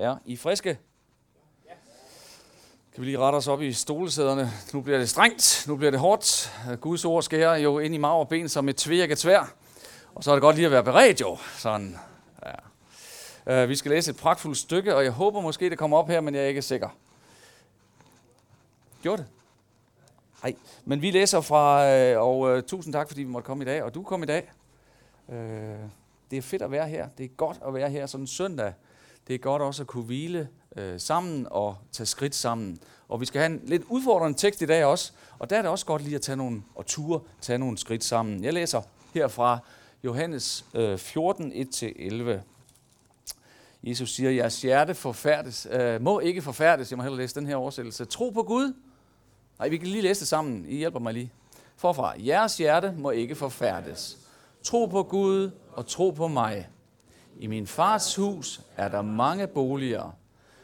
Er I friske? Kan vi lige rette os op i stolesæderne? Nu bliver det strengt, nu bliver det hårdt. Guds ord skærer jo ind i mag og ben som et tvirket tvær. Og så er det godt lige at være beredt jo. Sådan, ja. Øh, vi skal læse et pragtfuldt stykke, og jeg håber måske, det kommer op her, men jeg er ikke sikker. Gjorde det? Nej, men vi læser fra, øh, og uh, tusind tak, fordi vi måtte komme i dag, og du kom i dag. Uh, det er fedt at være her. Det er godt at være her sådan en søndag. Det er godt også at kunne hvile øh, sammen og tage skridt sammen. Og vi skal have en lidt udfordrende tekst i dag også, og der er det også godt lige at tage nogle, og ture tage nogle skridt sammen. Jeg læser her fra Johannes øh, 14, 1-11. Jesus siger, jeres hjerte forfærdes, øh, må ikke forfærdes. Jeg må hellere læse den her oversættelse. Tro på Gud. Nej, vi kan lige læse det sammen. I hjælper mig lige. Forfra. Jeres hjerte må ikke forfærdes. Tro på Gud og tro på mig. I min fars hus er der mange boliger.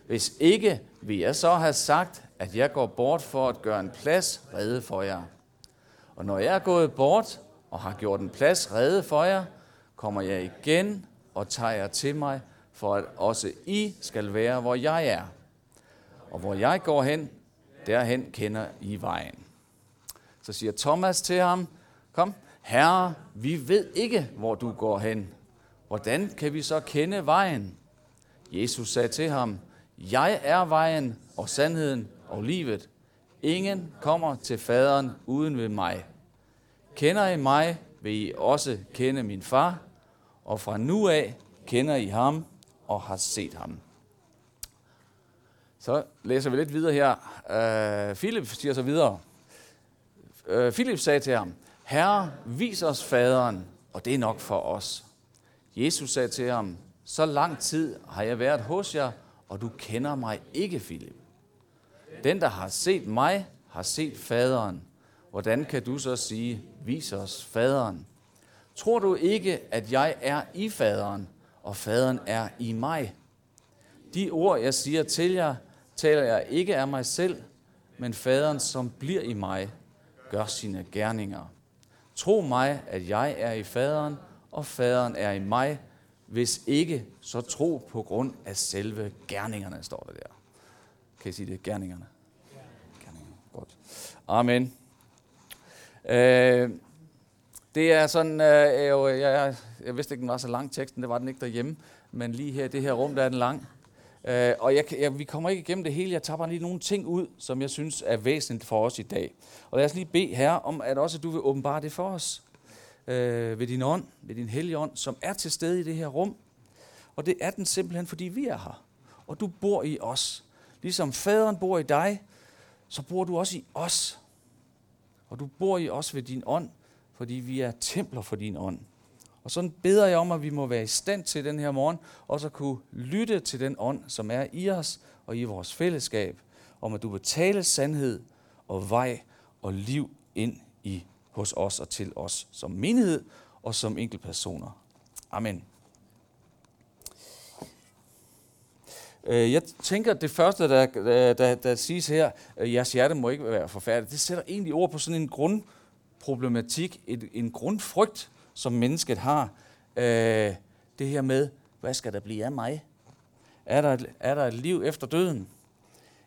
Hvis ikke, vil jeg så have sagt, at jeg går bort for at gøre en plads rede for jer. Og når jeg er gået bort og har gjort en plads rede for jer, kommer jeg igen og tager jer til mig, for at også I skal være, hvor jeg er. Og hvor jeg går hen, derhen kender I vejen. Så siger Thomas til ham, kom, herre, vi ved ikke, hvor du går hen. Hvordan kan vi så kende vejen? Jesus sagde til ham, jeg er vejen og sandheden og livet. Ingen kommer til faderen uden ved mig. Kender I mig, vil I også kende min far, og fra nu af kender I ham og har set ham. Så læser vi lidt videre her. Øh, Philip siger så videre. Øh, Philip sagde til ham, Herre, vis os faderen, og det er nok for os. Jesus sagde til ham, så lang tid har jeg været hos jer, og du kender mig ikke, Philip. Den, der har set mig, har set faderen. Hvordan kan du så sige, vis os faderen? Tror du ikke, at jeg er i faderen, og faderen er i mig? De ord, jeg siger til jer, taler jeg ikke af mig selv, men faderen, som bliver i mig, gør sine gerninger. Tro mig, at jeg er i faderen, og faderen er i mig. Hvis ikke, så tro på grund af selve gerningerne, står der der. Kan I sige det? Gerningerne. Gerningerne. Godt. Amen. Øh, det er sådan, øh, jeg, jeg, jeg vidste ikke, den var så lang teksten, det var den ikke derhjemme, men lige her i det her rum, der er den lang. Øh, og jeg, jeg, vi kommer ikke igennem det hele, jeg tager bare lige nogle ting ud, som jeg synes er væsentligt for os i dag. Og lad os lige bede her om, at også du vil åbenbare det for os øh, ved din ånd, ved din hellige ånd, som er til stede i det her rum. Og det er den simpelthen, fordi vi er her. Og du bor i os. Ligesom faderen bor i dig, så bor du også i os. Og du bor i os ved din ånd, fordi vi er templer for din ånd. Og sådan beder jeg om, at vi må være i stand til den her morgen, og så kunne lytte til den ånd, som er i os og i vores fællesskab, om at du vil tale sandhed og vej og liv ind hos os og til os som menighed og som enkeltpersoner. Amen. Øh, jeg tænker, at det første, der, der, der siges her, øh, jeres hjerte må ikke være forfærdeligt, det sætter egentlig ord på sådan en grundproblematik, en, en grundfrygt, som mennesket har. Øh, det her med, hvad skal der blive af mig? Er der, er der et liv efter døden?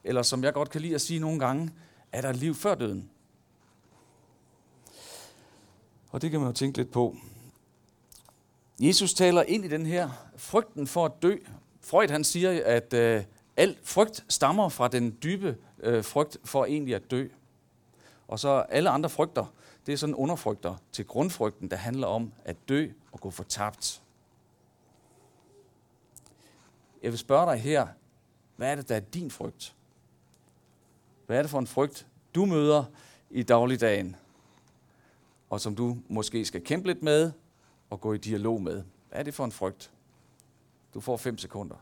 Eller som jeg godt kan lide at sige nogle gange, er der et liv før døden? Og det kan man jo tænke lidt på. Jesus taler ind i den her frygten for at dø. Freud han siger, at øh, al frygt stammer fra den dybe øh, frygt for egentlig at dø. Og så alle andre frygter, det er sådan underfrygter til grundfrygten, der handler om at dø og gå fortabt. Jeg vil spørge dig her, hvad er det, der er din frygt? Hvad er det for en frygt, du møder i dagligdagen? Og som du måske skal kæmpe lidt med og gå i dialog med. Hvad er det for en frygt? Du får fem sekunder.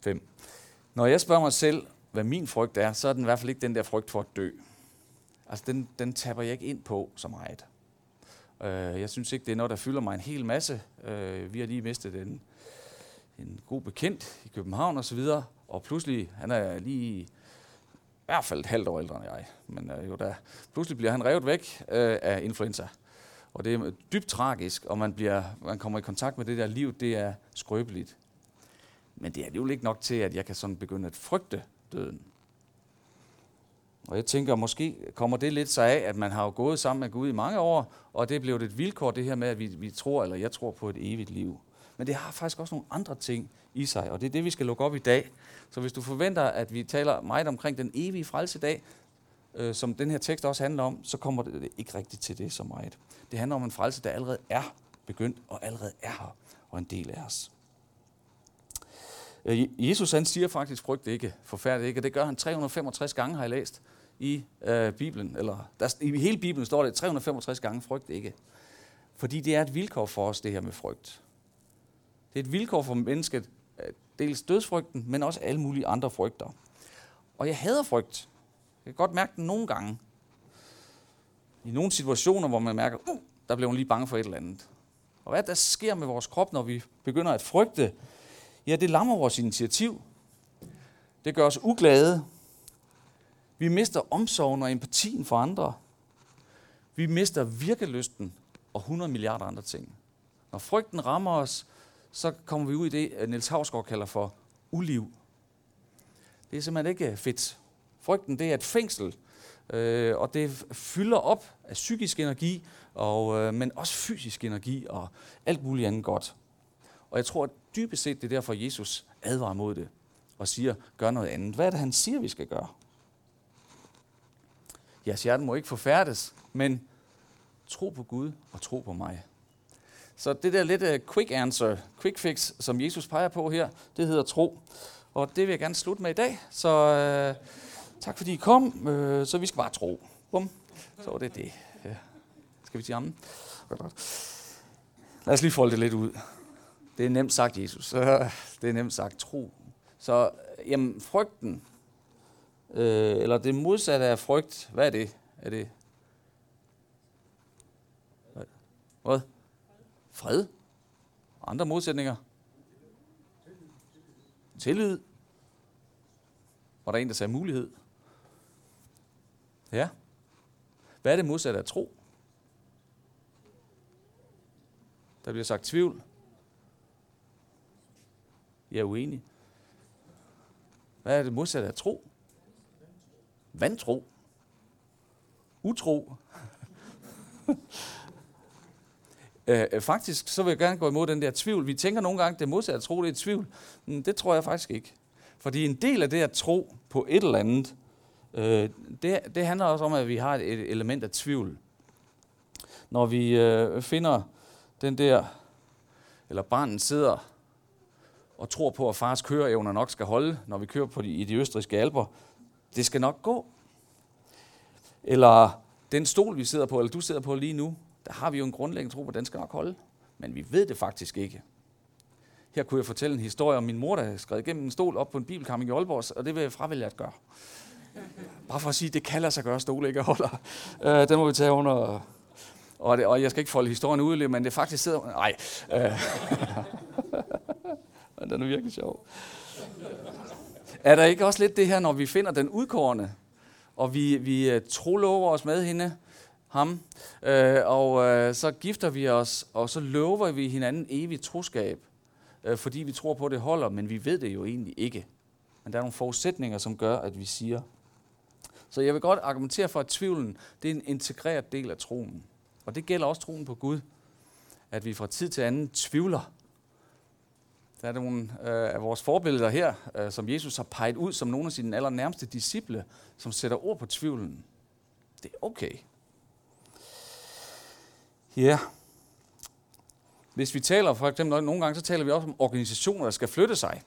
Fem. Når jeg spørger mig selv, hvad min frygt er, så er den i hvert fald ikke den der frygt for at dø. Altså, den, den tapper jeg ikke ind på så meget. Uh, jeg synes ikke, det er noget, der fylder mig en hel masse. Uh, vi har lige mistet en, en god bekendt i København og så videre, og pludselig, han er lige hvert fald et halvt år ældre end jeg. Men øh, jo da, pludselig bliver han revet væk øh, af influenza. Og det er dybt tragisk, og man, bliver, man kommer i kontakt med det der liv, det er skrøbeligt. Men det er jo ikke nok til, at jeg kan sådan begynde at frygte døden. Og jeg tænker, måske kommer det lidt sig af, at man har jo gået sammen med Gud i mange år, og det er blevet et vilkår, det her med, at vi, vi tror, eller jeg tror på et evigt liv. Men det har faktisk også nogle andre ting i sig, og det er det, vi skal lukke op i dag. Så hvis du forventer, at vi taler meget omkring den evige frelse i dag, øh, som den her tekst også handler om, så kommer det ikke rigtigt til det så meget. Det handler om en frelse, der allerede er begyndt, og allerede er her, og en del af os. Øh, Jesus han siger faktisk, frygt ikke, forfærdet ikke, og det gør han 365 gange, har jeg læst i øh, Bibelen. Eller, der, I hele Bibelen står det 365 gange, frygt ikke. Fordi det er et vilkår for os, det her med frygt. Det er et vilkår for mennesket, dels dødsfrygten, men også alle mulige andre frygter. Og jeg hader frygt. Jeg kan godt mærke den nogle gange. I nogle situationer, hvor man mærker, uh, der bliver man lige bange for et eller andet. Og hvad der sker med vores krop, når vi begynder at frygte, ja, det lammer vores initiativ. Det gør os uglade. Vi mister omsorgen og empatien for andre. Vi mister virkelysten og 100 milliarder andre ting. Når frygten rammer os, så kommer vi ud i det, øh, Niels Havsgaard kalder for uliv. Det er simpelthen ikke øh, fedt. Frygten det er et fængsel, øh, og det fylder op af psykisk energi, og, øh, men også fysisk energi og alt muligt andet godt. Og jeg tror at dybest set, det er derfor, Jesus advarer mod det og siger, gør noget andet. Hvad er det, han siger, vi skal gøre? Jeres hjerte må ikke forfærdes, men tro på Gud og tro på mig. Så det der lidt uh, quick answer, quick fix, som Jesus peger på her, det hedder tro. Og det vil jeg gerne slutte med i dag. Så øh, tak fordi I kom. Øh, så vi skal bare tro. Bum. Så var det det. Ja. Skal vi sige amen? Lad os lige folde det lidt ud. Det er nemt sagt, Jesus. Det er nemt sagt, tro. Så øh, jamen, frygten, øh, eller det modsatte af frygt, hvad er det? Er det hvad? Fred? Andre modsætninger? Tillid? Var der en, der sagde mulighed? Ja. Hvad er det modsatte af tro? Der bliver sagt tvivl. Jeg er uenig. Hvad er det modsatte af tro? Vantro. Utro. Øh, øh, faktisk så vil jeg gerne gå imod den der tvivl. Vi tænker nogle gange, det modsatte tro, det er tvivl. Men det tror jeg faktisk ikke. Fordi en del af det at tro på et eller andet, øh, det, det handler også om, at vi har et element af tvivl. Når vi øh, finder den der, eller barnet sidder og tror på, at fars køreevner nok skal holde, når vi kører på de, i de østriske alber. Det skal nok gå. Eller den stol, vi sidder på, eller du sidder på lige nu, der har vi jo en grundlæggende tro på, at den skal nok holde. Men vi ved det faktisk ikke. Her kunne jeg fortælle en historie om min mor, der skrev igennem en stol op på en bibelkamp i Aalborg, og det vil jeg fravælge at gøre. Bare for at sige, at det kan lade sig gøre, at stole ikke holder. Øh, den må vi tage under. Og, det, og jeg skal ikke folde historien ud, men det faktisk sidder... Nej. Øh. Men den er virkelig sjov. Er der ikke også lidt det her, når vi finder den udkårende, og vi, vi øh, trolover os med hende, ham, øh, og øh, så gifter vi os, og så lover vi hinanden evigt troskab, øh, fordi vi tror på, at det holder, men vi ved det jo egentlig ikke. Men der er nogle forudsætninger, som gør, at vi siger. Så jeg vil godt argumentere for, at tvivlen det er en integreret del af troen. Og det gælder også troen på Gud. At vi fra tid til anden tvivler der er nogle øh, af vores forbilleder her, øh, som Jesus har peget ud som nogle af sine allernærmeste disciple, som sætter ord på tvivlen. Det er okay. Ja. Hvis vi taler, for eksempel nogle gange, så taler vi også om organisationer, der skal flytte sig.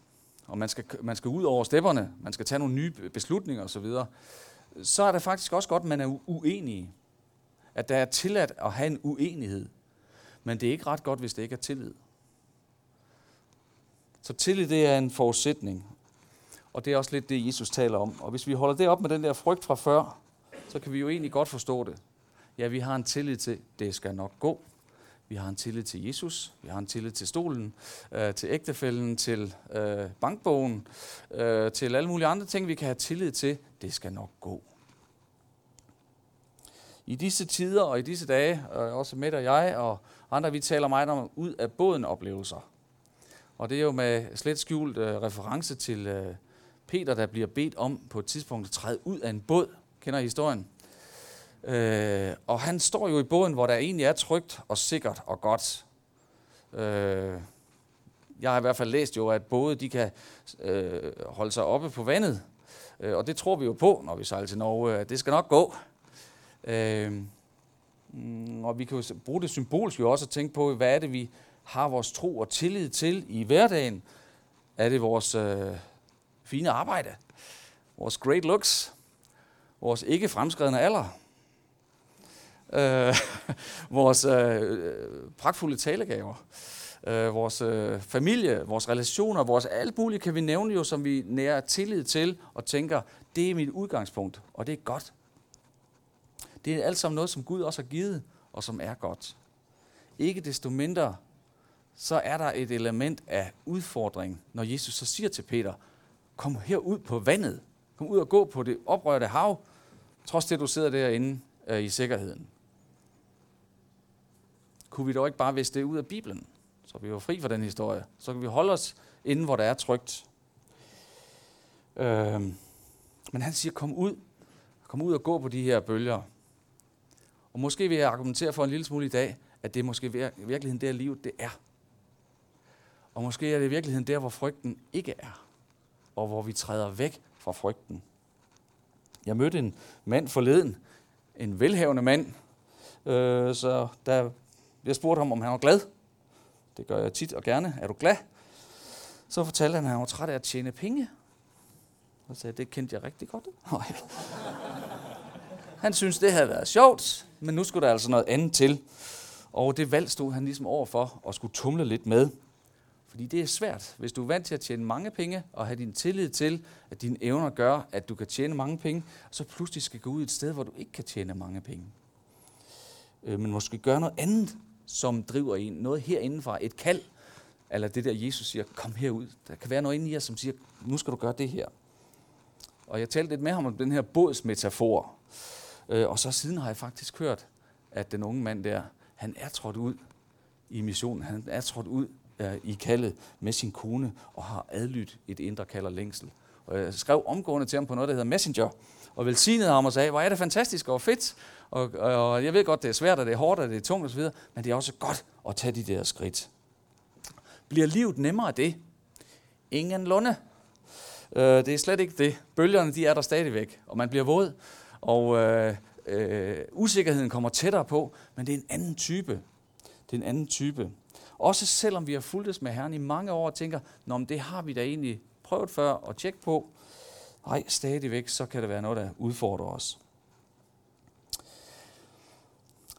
Og man skal, man skal ud over stepperne, man skal tage nogle nye beslutninger osv. Så er det faktisk også godt, at man er uenig. At der er tilladt at have en uenighed. Men det er ikke ret godt, hvis det ikke er tillid. Så tillid det er en forudsætning. Og det er også lidt det, Jesus taler om. Og hvis vi holder det op med den der frygt fra før, så kan vi jo egentlig godt forstå det. Ja, vi har en tillid til, det skal nok gå. Vi har en tillid til Jesus. Vi har en tillid til stolen, øh, til ægtefælden, til øh, bankbogen, øh, til alle mulige andre ting, vi kan have tillid til. Det skal nok gå. I disse tider og i disse dage, øh, også med og jeg og andre, vi taler meget om ud af båden oplevelser. Og det er jo med slet skjult øh, reference til øh, Peter, der bliver bedt om på et tidspunkt at træde ud af en båd. Kender I historien? Øh, og han står jo i båden, hvor der egentlig er trygt og sikkert og godt. Øh, jeg har i hvert fald læst jo, at både de kan øh, holde sig oppe på vandet, øh, og det tror vi jo på, når vi sejler til Norge, at det skal nok gå. Øh, og vi kan jo bruge det symbolisk jo også at tænke på, hvad er det, vi har vores tro og tillid til i hverdagen? Er det vores øh, fine arbejde? Vores great looks? Vores ikke fremskredende alder? Øh, vores øh, pragtfulde talegaver? Øh, vores øh, familie, vores relationer, vores alt muligt kan vi nævne jo, som vi nærer tillid til og tænker, det er mit udgangspunkt, og det er godt. Det er alt sammen noget, som Gud også har givet, og som er godt. Ikke desto mindre så er der et element af udfordring, når Jesus så siger til Peter, kom herud på vandet, kom ud og gå på det oprørte hav, trods det du sidder derinde øh, i sikkerheden. Kunne vi dog ikke bare vise det ud af Bibelen, så vi var fri for den historie, så kan vi holde os inden, hvor der er trygt. Øh, men han siger, kom ud, kom ud og gå på de her bølger. Og måske vil jeg argumentere for en lille smule i dag, at det er måske i virkeligheden der, livet det er. Og måske er det i virkeligheden der, hvor frygten ikke er, og hvor vi træder væk fra frygten. Jeg mødte en mand forleden, en velhavende mand, øh, så der, jeg spurgte ham, om han var glad. Det gør jeg tit og gerne. Er du glad? Så fortalte han, at han var træt af at tjene penge. Og sagde, det kendte jeg rigtig godt. han synes det havde været sjovt, men nu skulle der altså noget andet til. Og det valg stod han ligesom overfor og skulle tumle lidt med. Fordi det er svært. Hvis du er vant til at tjene mange penge, og have din tillid til, at dine evner gør, at du kan tjene mange penge, så pludselig skal gå ud et sted, hvor du ikke kan tjene mange penge. Øh, men måske gøre noget andet, som driver en. Noget herindefra. Et kald. Eller det der, Jesus siger, kom herud. Der kan være noget inde i jer, som siger, nu skal du gøre det her. Og jeg talte lidt med ham om den her bådsmetafor. Øh, og så siden har jeg faktisk hørt, at den unge mand der, han er trådt ud i missionen. Han er trådt ud øh, i kaldet med sin kone og har adlydt et indre kald og længsel. Og jeg skrev omgående til ham på noget, der hedder Messenger, og velsignede ham og sagde, hvor er det fantastisk og fedt, og, og jeg ved godt, det er svært, og det er hårdt, og det er tungt osv., men det er også godt at tage de der skridt. Bliver livet nemmere af det? Ingen lunde. Øh, det er slet ikke det. Bølgerne, de er der stadigvæk, og man bliver våd, og øh, øh, usikkerheden kommer tættere på, men det er en anden type. Det er en anden type. Også selvom vi har fulgtes med Herren i mange år og tænker, Nå, men det har vi da egentlig prøvet før og tjekke på. Nej, stadigvæk, så kan det være noget, der udfordrer os.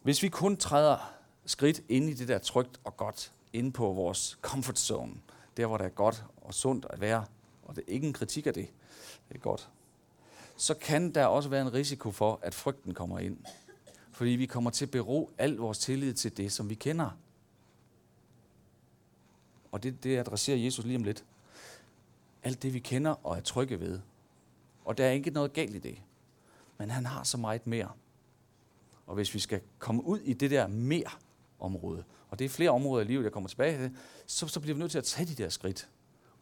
Hvis vi kun træder skridt ind i det der trygt og godt, ind på vores comfort zone, der hvor det er godt og sundt at være, og det er ikke en kritik af det, det er godt, så kan der også være en risiko for, at frygten kommer ind. Fordi vi kommer til at bero al vores tillid til det, som vi kender. Og det, det adresserer Jesus lige om lidt. Alt det, vi kender og er trygge ved. Og der er ikke noget galt i det. Men han har så meget mere. Og hvis vi skal komme ud i det der mere område, og det er flere områder i livet, jeg kommer tilbage til, så, så bliver vi nødt til at tage de der skridt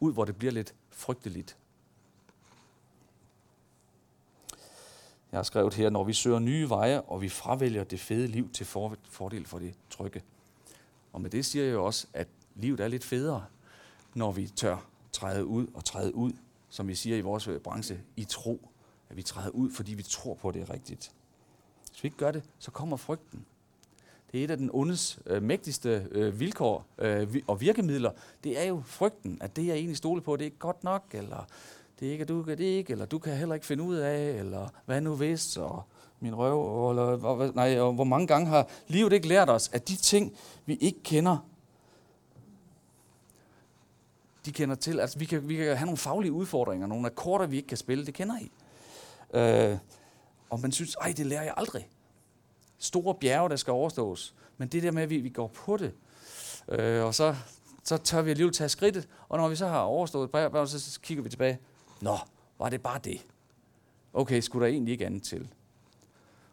ud, hvor det bliver lidt frygteligt. Jeg har skrevet her, når vi søger nye veje, og vi fravælger det fede liv til fordel for det trygge. Og med det siger jeg jo også, at livet er lidt federe, når vi tør træde ud og træde ud, som vi siger i vores øh, branche, i tro. At vi træder ud, fordi vi tror på, at det er rigtigt. Hvis vi ikke gør det, så kommer frygten. Det er et af den ondes øh, mægtigste øh, vilkår øh, og virkemidler. Det er jo frygten, at det jeg egentlig stoler på, det er ikke godt nok, eller det er ikke, du kan det ikke, eller du kan heller ikke finde ud af, eller hvad nu hvis, og min røv, eller, nej, og hvor mange gange har livet ikke lært os, at de ting, vi ikke kender, de kender til. Altså, vi kan, vi kan have nogle faglige udfordringer, nogle akkorder, vi ikke kan spille, det kender I. Øh, og man synes, ej, det lærer jeg aldrig. Store bjerge, der skal overstås. Men det der med, at vi, vi går på det, øh, og så, så tør vi alligevel tage skridtet, og når vi så har overstået bjerget, så kigger vi tilbage. Nå, var det bare det? Okay, skulle der egentlig ikke andet til?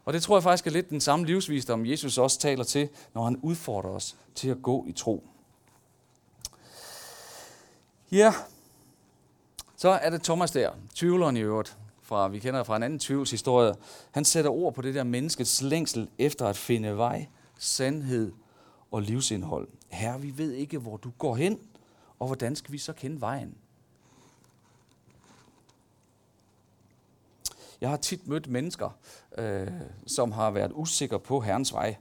Og det tror jeg faktisk er lidt den samme livsvisdom, Jesus også taler til, når han udfordrer os til at gå i tro. Ja, så er det Thomas der, tvivleren i øvrigt, fra, vi kender fra en anden tvivlshistorie. Han sætter ord på det der menneskets længsel efter at finde vej, sandhed og livsindhold. Herre, vi ved ikke, hvor du går hen, og hvordan skal vi så kende vejen? Jeg har tit mødt mennesker, øh, som har været usikre på Herrens vej.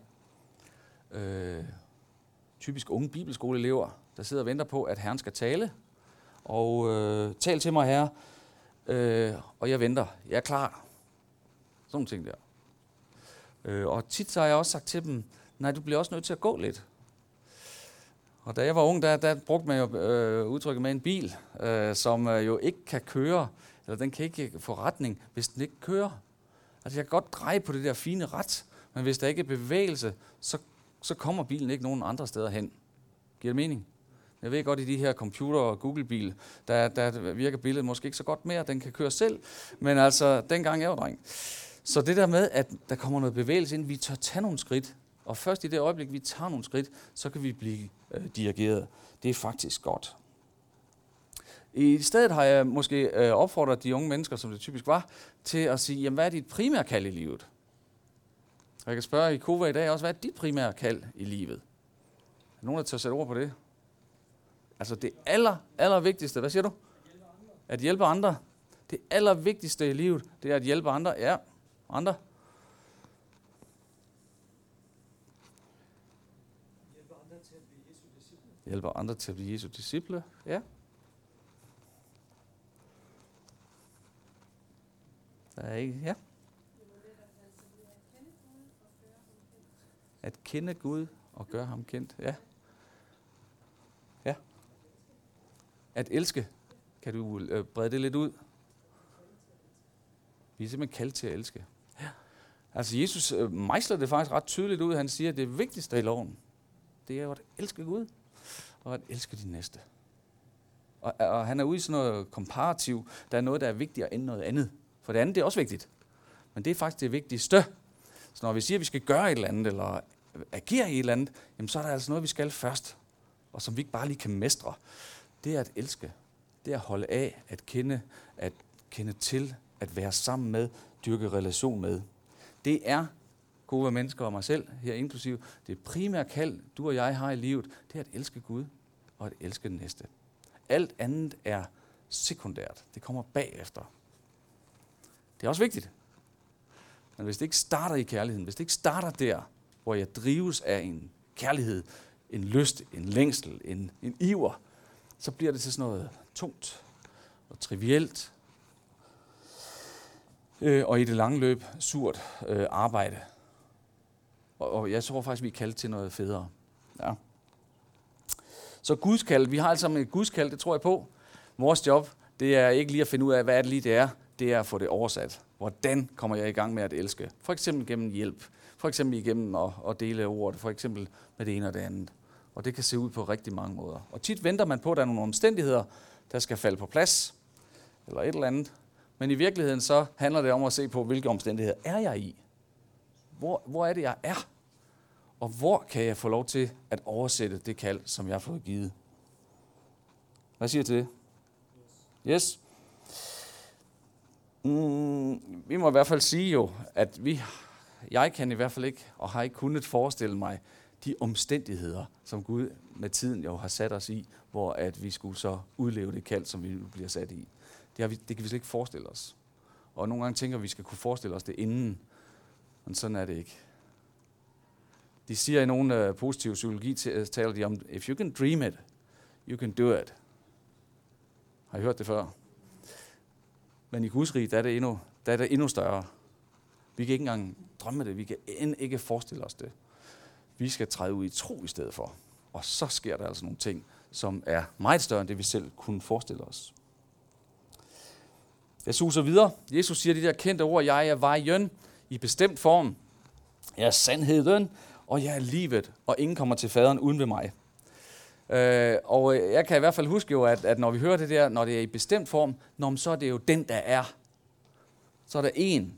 Øh, typisk unge bibelskoleelever, der sidder og venter på, at Herren skal tale. Og øh, tal til mig, Herre, øh, og jeg venter. Jeg er klar. Sådan nogle ting der. Øh, og tit så har jeg også sagt til dem, nej, du bliver også nødt til at gå lidt. Og da jeg var ung, der, der brugte man jo øh, udtrykket med en bil, øh, som øh, jo ikke kan køre, eller den kan ikke få retning, hvis den ikke kører. Altså jeg kan godt dreje på det der fine ret, men hvis der ikke er bevægelse, så, så kommer bilen ikke nogen andre steder hen. Giver det mening? Jeg ved godt, i de her computer- og Google-bil, der, der virker billedet måske ikke så godt mere. Den kan køre selv, men altså, dengang jeg var dreng. Så det der med, at der kommer noget bevægelse ind, vi tør tage nogle skridt, og først i det øjeblik, vi tager nogle skridt, så kan vi blive øh, dirigeret. Det er faktisk godt. I stedet har jeg måske øh, opfordret de unge mennesker, som det typisk var, til at sige, jamen, hvad er dit primære kald i livet? Og jeg kan spørge i Kova i dag også, hvad er dit primære kald i livet? Er nogen, der tør sætte ord på det? Altså det aller, aller vigtigste, hvad siger du? At hjælpe andre. Det aller vigtigste i livet, det er at hjælpe andre. Ja, andre. Hjælper andre til at blive Jesu disciple. Ja. Der er ikke, ja. At kende Gud og gøre ham kendt, ja. Ja. At elske, kan du øh, brede det lidt ud? Vi er simpelthen kaldt til at elske. Ja. Altså Jesus øh, mejsler det faktisk ret tydeligt ud. Han siger, at det vigtigste i loven, det er jo at elske Gud og at elske din næste. Og, og han er ude i sådan noget komparativ. Der er noget, der er vigtigere end noget andet. For det andet, det er også vigtigt. Men det er faktisk det vigtigste. Så når vi siger, at vi skal gøre et eller andet, eller agere i et eller andet, jamen så er der altså noget, vi skal først. Og som vi ikke bare lige kan mestre. Det er at elske. Det er at holde af, at kende, at kende til, at være sammen med, dyrke relation med. Det er gode mennesker og mig selv, her inklusive, det primære kald, du og jeg har i livet, det er at elske Gud og at elske den næste. Alt andet er sekundært. Det kommer bagefter. Det er også vigtigt. Men hvis det ikke starter i kærligheden, hvis det ikke starter der, hvor jeg drives af en kærlighed, en lyst, en længsel, en, en iver, så bliver det til sådan noget tungt og trivielt, øh, og i det lange løb surt øh, arbejde. Og, og jeg tror faktisk, vi er kaldt til noget federe. Ja. Så Guds kald, vi har altså et Guds kald, det tror jeg på. Vores job, det er ikke lige at finde ud af, hvad det lige det er, det er at få det oversat. Hvordan kommer jeg i gang med at elske? For eksempel gennem hjælp. For eksempel igennem at, at dele ordet. For eksempel med det ene og det andet. Og det kan se ud på rigtig mange måder. Og tit venter man på, at der er nogle omstændigheder, der skal falde på plads. Eller et eller andet. Men i virkeligheden så handler det om at se på, hvilke omstændigheder er jeg i. Hvor, hvor er det, jeg er? Og hvor kan jeg få lov til at oversætte det kald, som jeg har fået givet? Hvad siger du til det? Yes. Mm, vi må i hvert fald sige jo, at vi, jeg kan i hvert fald ikke, og har ikke kunnet forestille mig, de omstændigheder, som Gud med tiden jo har sat os i, hvor at vi skulle så udleve det kald, som vi bliver sat i. Det, har vi, det kan vi slet ikke forestille os. Og nogle gange tænker vi, at vi skal kunne forestille os det inden, men sådan er det ikke. De siger i nogle uh, positive psykologi, øh, taler de om, if you can dream it, you can do it. Har I hørt det før? Men i Guds rige, der er det endnu, der er det endnu større. Vi kan ikke engang drømme det. Vi kan end ikke forestille os det. Vi skal træde ud i tro i stedet for. Og så sker der altså nogle ting, som er meget større end det, vi selv kunne forestille os. Jeg suser videre. Jesus siger de der kendte ord, jeg er vejen i bestemt form. Jeg er sandheden, og jeg er livet, og ingen kommer til faderen uden ved mig. Øh, og jeg kan i hvert fald huske jo, at, at når vi hører det der, når det er i bestemt form, når, så er det jo den, der er. Så er der en.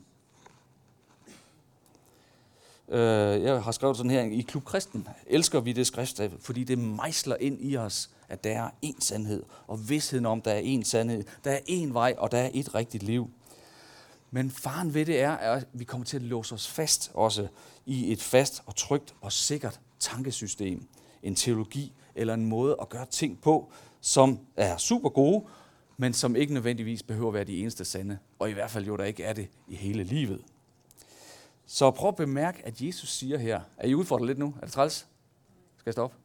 Øh, jeg har skrevet sådan her, i Klub Kristen elsker vi det skrift, fordi det mejsler ind i os, at der er én sandhed, og vidsheden om, der er én sandhed, der er én vej, og der er et rigtigt liv. Men faren ved det er, at vi kommer til at låse os fast også i et fast og trygt og sikkert tankesystem, en teologi eller en måde at gøre ting på, som er super gode, men som ikke nødvendigvis behøver at være de eneste sande, og i hvert fald jo der ikke er det i hele livet. Så prøv at bemærke, at Jesus siger her, er I udfordret lidt nu? Er det træls? Skal jeg stoppe?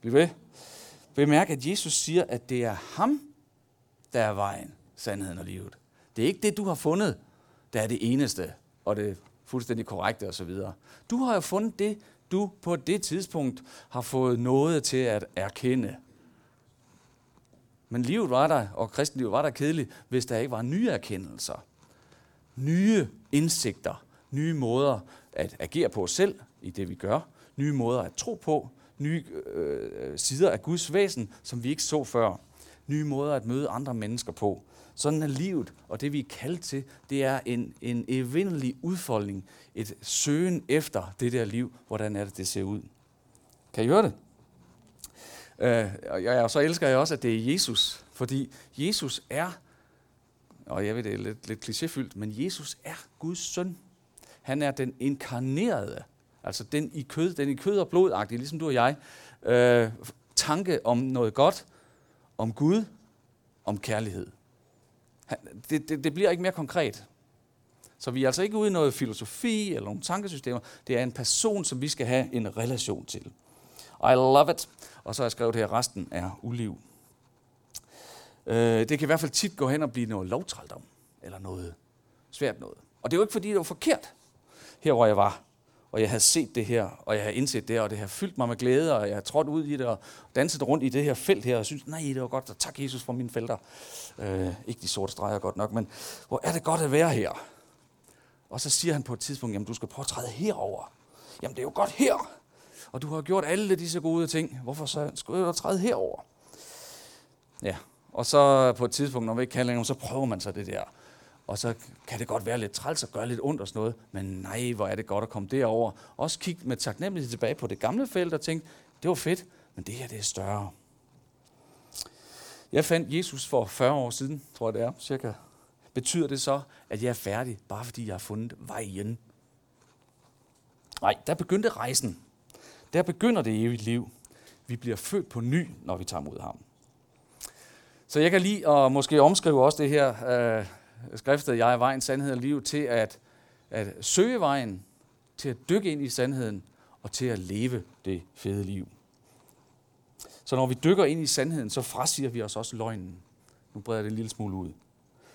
Bliv ved. Bemærk, at Jesus siger, at det er ham, der er vejen, sandheden og livet. Det er ikke det, du har fundet, der er det eneste, og det fuldstændig korrekte osv. Du har jo fundet det, du på det tidspunkt har fået noget til at erkende. Men livet var der, og kristenlivet var der kedeligt, hvis der ikke var nye erkendelser. Nye indsigter, nye måder at agere på os selv i det, vi gør, nye måder at tro på, nye øh, sider af Guds væsen, som vi ikke så før, nye måder at møde andre mennesker på. Sådan er livet, og det vi er kaldt til, det er en, en evindelig udfoldning, et søgen efter det der liv, hvordan er det, det ser ud. Kan I høre det? Øh, og, jeg, og så elsker jeg også, at det er Jesus, fordi Jesus er, og jeg ved det er lidt, lidt klichéfyldt, men Jesus er Guds søn. Han er den inkarnerede, altså den i kød, den i kød og blodagtige, ligesom du og jeg, øh, tanke om noget godt, om Gud, om kærlighed. Det, det, det bliver ikke mere konkret. Så vi er altså ikke ude i noget filosofi eller nogle tankesystemer. Det er en person, som vi skal have en relation til. I love it. Og så har jeg skrevet her, resten er uliv. Øh, det kan i hvert fald tit gå hen og blive noget lovtrældom, eller noget svært noget. Og det er jo ikke, fordi det var forkert, her hvor jeg var, og jeg havde set det her, og jeg havde indset det, og det har fyldt mig med glæde, og jeg har trådt ud i det, og danset rundt i det her felt her, og synes, nej, det var godt, og tak Jesus for mine felter. Øh, ikke de sorte streger godt nok, men hvor er det godt at være her. Og så siger han på et tidspunkt, jamen du skal prøve at træde herover. Jamen det er jo godt her. Og du har gjort alle disse gode ting. Hvorfor så skulle du træde herover? Ja, og så på et tidspunkt, når vi ikke kan længere, så prøver man så det der. Og så kan det godt være lidt træls og gøre lidt ondt og sådan noget, men nej, hvor er det godt at komme derover. Også kigge med taknemmelighed tilbage på det gamle felt og tænke, det var fedt, men det her det er større. Jeg fandt Jesus for 40 år siden, tror jeg det er, cirka. Betyder det så, at jeg er færdig, bare fordi jeg har fundet vejen? Nej, der begyndte rejsen. Der begynder det evige liv. Vi bliver født på ny, når vi tager mod ham. Så jeg kan lige at måske omskrive også det her øh, skriftet, Jeg er vejen, sandhed og liv, til at, at søge vejen, til at dykke ind i sandheden, og til at leve det fede liv. Så når vi dykker ind i sandheden, så frasiger vi os også løgnen. Nu breder jeg det en lille smule ud.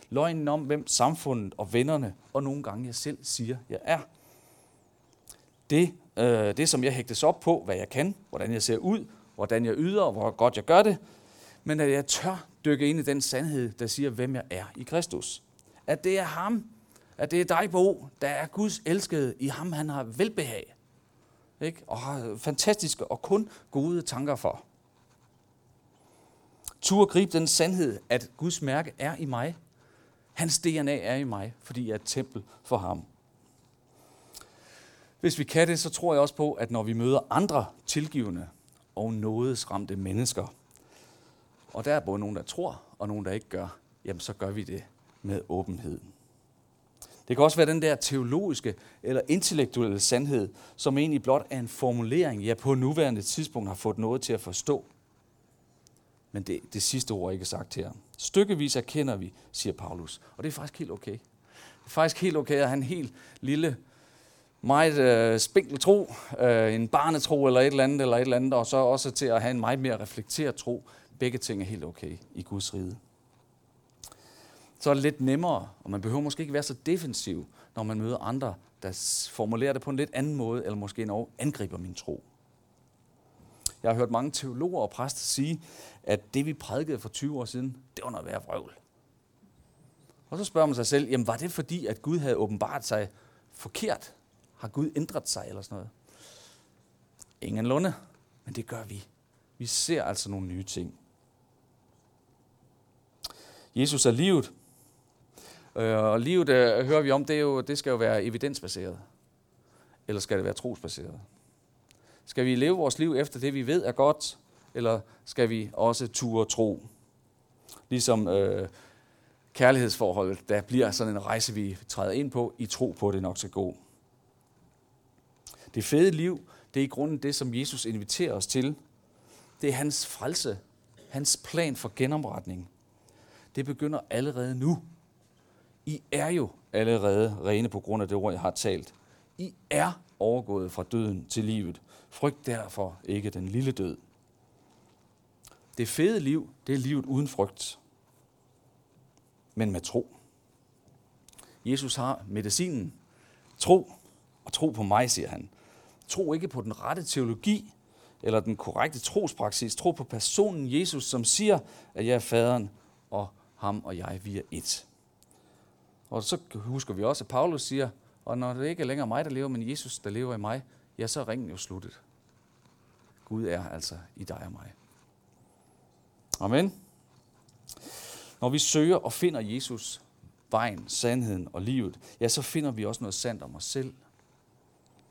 Løgnen om, hvem samfundet og vennerne, og nogle gange jeg selv siger, jeg er. Det, øh, det, som jeg hægtes op på, hvad jeg kan, hvordan jeg ser ud, hvordan jeg yder, og hvor godt jeg gør det, men at jeg tør dykke ind i den sandhed, der siger, hvem jeg er i Kristus. At det er ham, at det er dig, Bo, der er Guds elskede. I ham han har velbehag. Ikke? Og har fantastiske og kun gode tanker for. Tur gribe den sandhed, at Guds mærke er i mig. Hans DNA er i mig, fordi jeg er et tempel for ham. Hvis vi kan det, så tror jeg også på, at når vi møder andre tilgivende og nådesramte mennesker, og der er både nogen, der tror, og nogen, der ikke gør, jamen så gør vi det med åbenhed. Det kan også være den der teologiske eller intellektuelle sandhed, som egentlig blot er en formulering, jeg på nuværende tidspunkt har fået noget til at forstå. Men det, det sidste ord er ikke sagt her. Stykkevis erkender vi, siger Paulus. Og det er faktisk helt okay. Det er faktisk helt okay at have en helt lille, meget øh, spinkel tro, øh, en barnetro eller et eller andet, eller et eller andet, og så også til at have en meget mere reflekteret tro. Begge ting er helt okay i Guds rige. Så er det lidt nemmere, og man behøver måske ikke være så defensiv, når man møder andre, der formulerer det på en lidt anden måde, eller måske endnu angriber min tro. Jeg har hørt mange teologer og præster sige, at det vi prædikede for 20 år siden, det var noget værd vrøvl. Og så spørger man sig selv, jamen var det fordi, at Gud havde åbenbart sig forkert? Har Gud ændret sig eller sådan noget? Ingen lunde, men det gør vi. Vi ser altså nogle nye ting. Jesus er livet. Øh, og livet, øh, hører vi om, det, er jo, det skal jo være evidensbaseret. eller skal det være trosbaseret? Skal vi leve vores liv efter det, vi ved er godt, eller skal vi også ture tro? Ligesom øh, kærlighedsforholdet, der bliver sådan en rejse, vi træder ind på, i tro på, at det nok skal gå. Det fede liv, det er i grunden det, som Jesus inviterer os til. Det er hans frelse, hans plan for genomretning. Det begynder allerede nu. I er jo allerede rene på grund af det ord, jeg har talt. I er overgået fra døden til livet. Frygt derfor ikke den lille død. Det fede liv, det er livet uden frygt, men med tro. Jesus har medicinen. Tro, og tro på mig, siger han. Tro ikke på den rette teologi, eller den korrekte trospraksis. Tro på personen Jesus, som siger, at jeg er faderen, ham og jeg, vi er et. Og så husker vi også, at Paulus siger, og når det ikke er længere mig, der lever, men Jesus, der lever i mig, ja, så er ringen jo sluttet. Gud er altså i dig og mig. Amen. Når vi søger og finder Jesus, vejen, sandheden og livet, ja, så finder vi også noget sandt om os selv.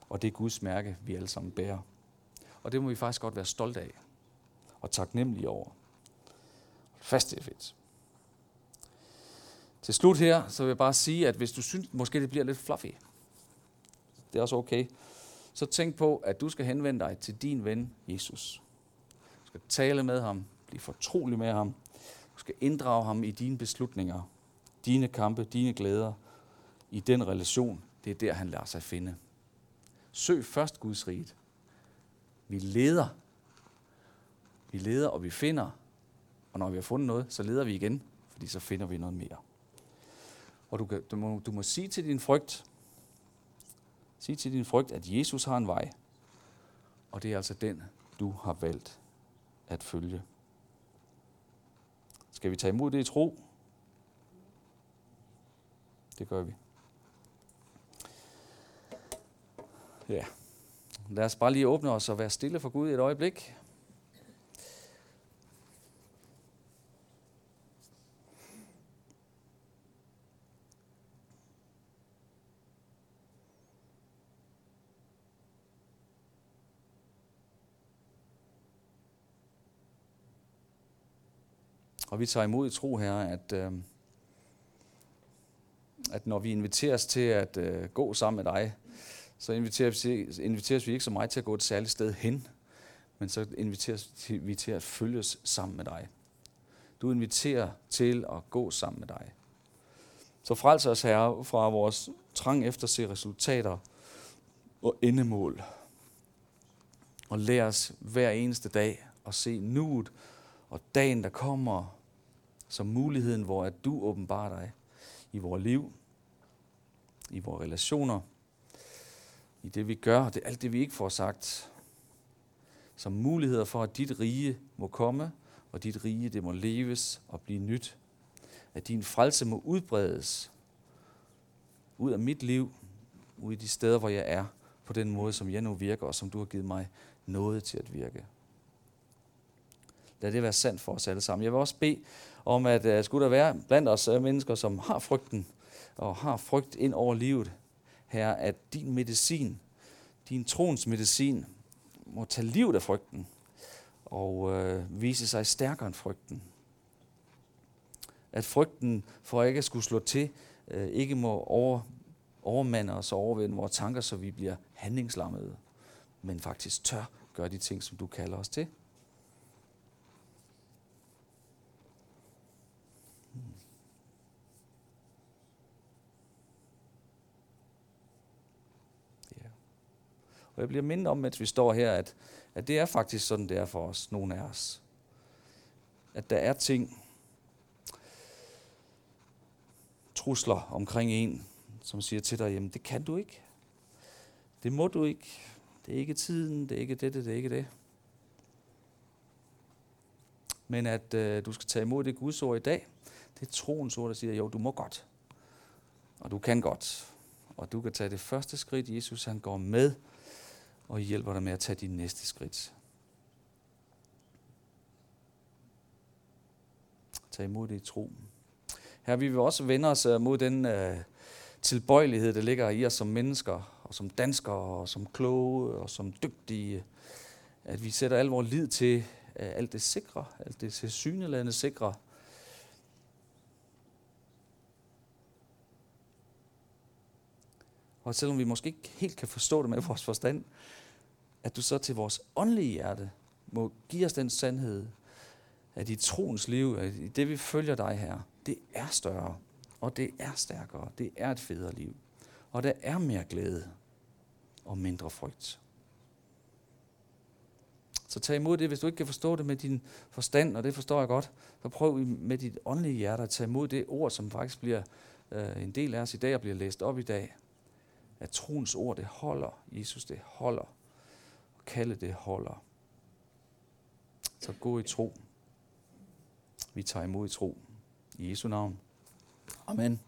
Og det er Guds mærke, vi alle sammen bærer. Og det må vi faktisk godt være stolte af og taknemmelige over. Fast det er fedt. Til slut her, så vil jeg bare sige, at hvis du synes, måske det bliver lidt fluffy, det er også okay, så tænk på, at du skal henvende dig til din ven, Jesus. Du skal tale med ham, blive fortrolig med ham. Du skal inddrage ham i dine beslutninger, dine kampe, dine glæder, i den relation. Det er der, han lader sig finde. Søg først Guds rige. Vi leder. Vi leder, og vi finder. Og når vi har fundet noget, så leder vi igen, fordi så finder vi noget mere. Og du, kan, du, må, du må sige til din frygt, sige til din frygt, at Jesus har en vej, og det er altså den, du har valgt at følge. Skal vi tage imod det i tro? Det gør vi. Ja. Lad os bare lige åbne os og være stille for Gud et øjeblik. Og vi tager imod i tro her, at, øh, at når vi inviteres til at øh, gå sammen med dig, så inviteres, inviteres vi ikke så meget til at gå et særligt sted hen, men så inviteres vi til at følges sammen med dig. Du inviterer til at gå sammen med dig. Så frels os, Herre, fra vores trang efter at se resultater og endemål. Og lær os hver eneste dag at se nuet og dagen, der kommer, som muligheden, hvor at du åbenbarer dig i vores liv, i vores relationer, i det vi gør, og det alt det vi ikke får sagt, som muligheder for, at dit rige må komme, og dit rige det må leves og blive nyt. At din frelse må udbredes ud af mit liv, ud i de steder, hvor jeg er, på den måde, som jeg nu virker, og som du har givet mig noget til at virke. Lad det være sandt for os alle sammen. Jeg vil også bede om, at uh, skulle der være blandt os uh, mennesker, som har frygten, og har frygt ind over livet, her, at din medicin, din troens medicin, må tage livet af frygten, og uh, vise sig stærkere end frygten. At frygten for ikke at skulle slå til, uh, ikke må over, overmande os og overvinde vores tanker, så vi bliver handlingslammede, men faktisk tør gøre de ting, som du kalder os til. Og jeg bliver mindet om, mens vi står her, at, at det er faktisk sådan, det er for os, nogle af os. At der er ting, trusler omkring en, som siger til dig, jamen det kan du ikke. Det må du ikke. Det er ikke tiden, det er ikke det, det er ikke det. Men at øh, du skal tage imod det Guds ord i dag, det er troens ord, der siger, jo, du må godt. Og du kan godt. Og du kan tage det første skridt, Jesus han går med og hjælper dig med at tage dine næste skridt. Tag imod det i tro. Her vi vil også vende os øh, mod den øh, tilbøjelighed, der ligger i os som mennesker, og som danskere, og som kloge, og som dygtige. At vi sætter al vores lid til øh, alt det sikre, alt det tilsyneladende sikre. Og selvom vi måske ikke helt kan forstå det med vores forstand, at du så til vores åndelige hjerte må give os den sandhed, at i troens liv, at i det vi følger dig her, det er større, og det er stærkere, det er et federe liv, og der er mere glæde og mindre frygt. Så tag imod det, hvis du ikke kan forstå det med din forstand, og det forstår jeg godt, så prøv med dit åndelige hjerte at tage imod det ord, som faktisk bliver øh, en del af os i dag og bliver læst op i dag. At troens ord, det holder. Jesus, det holder. Og kalde det holder. Så gå i tro. Vi tager imod i tro. I Jesu navn. Amen.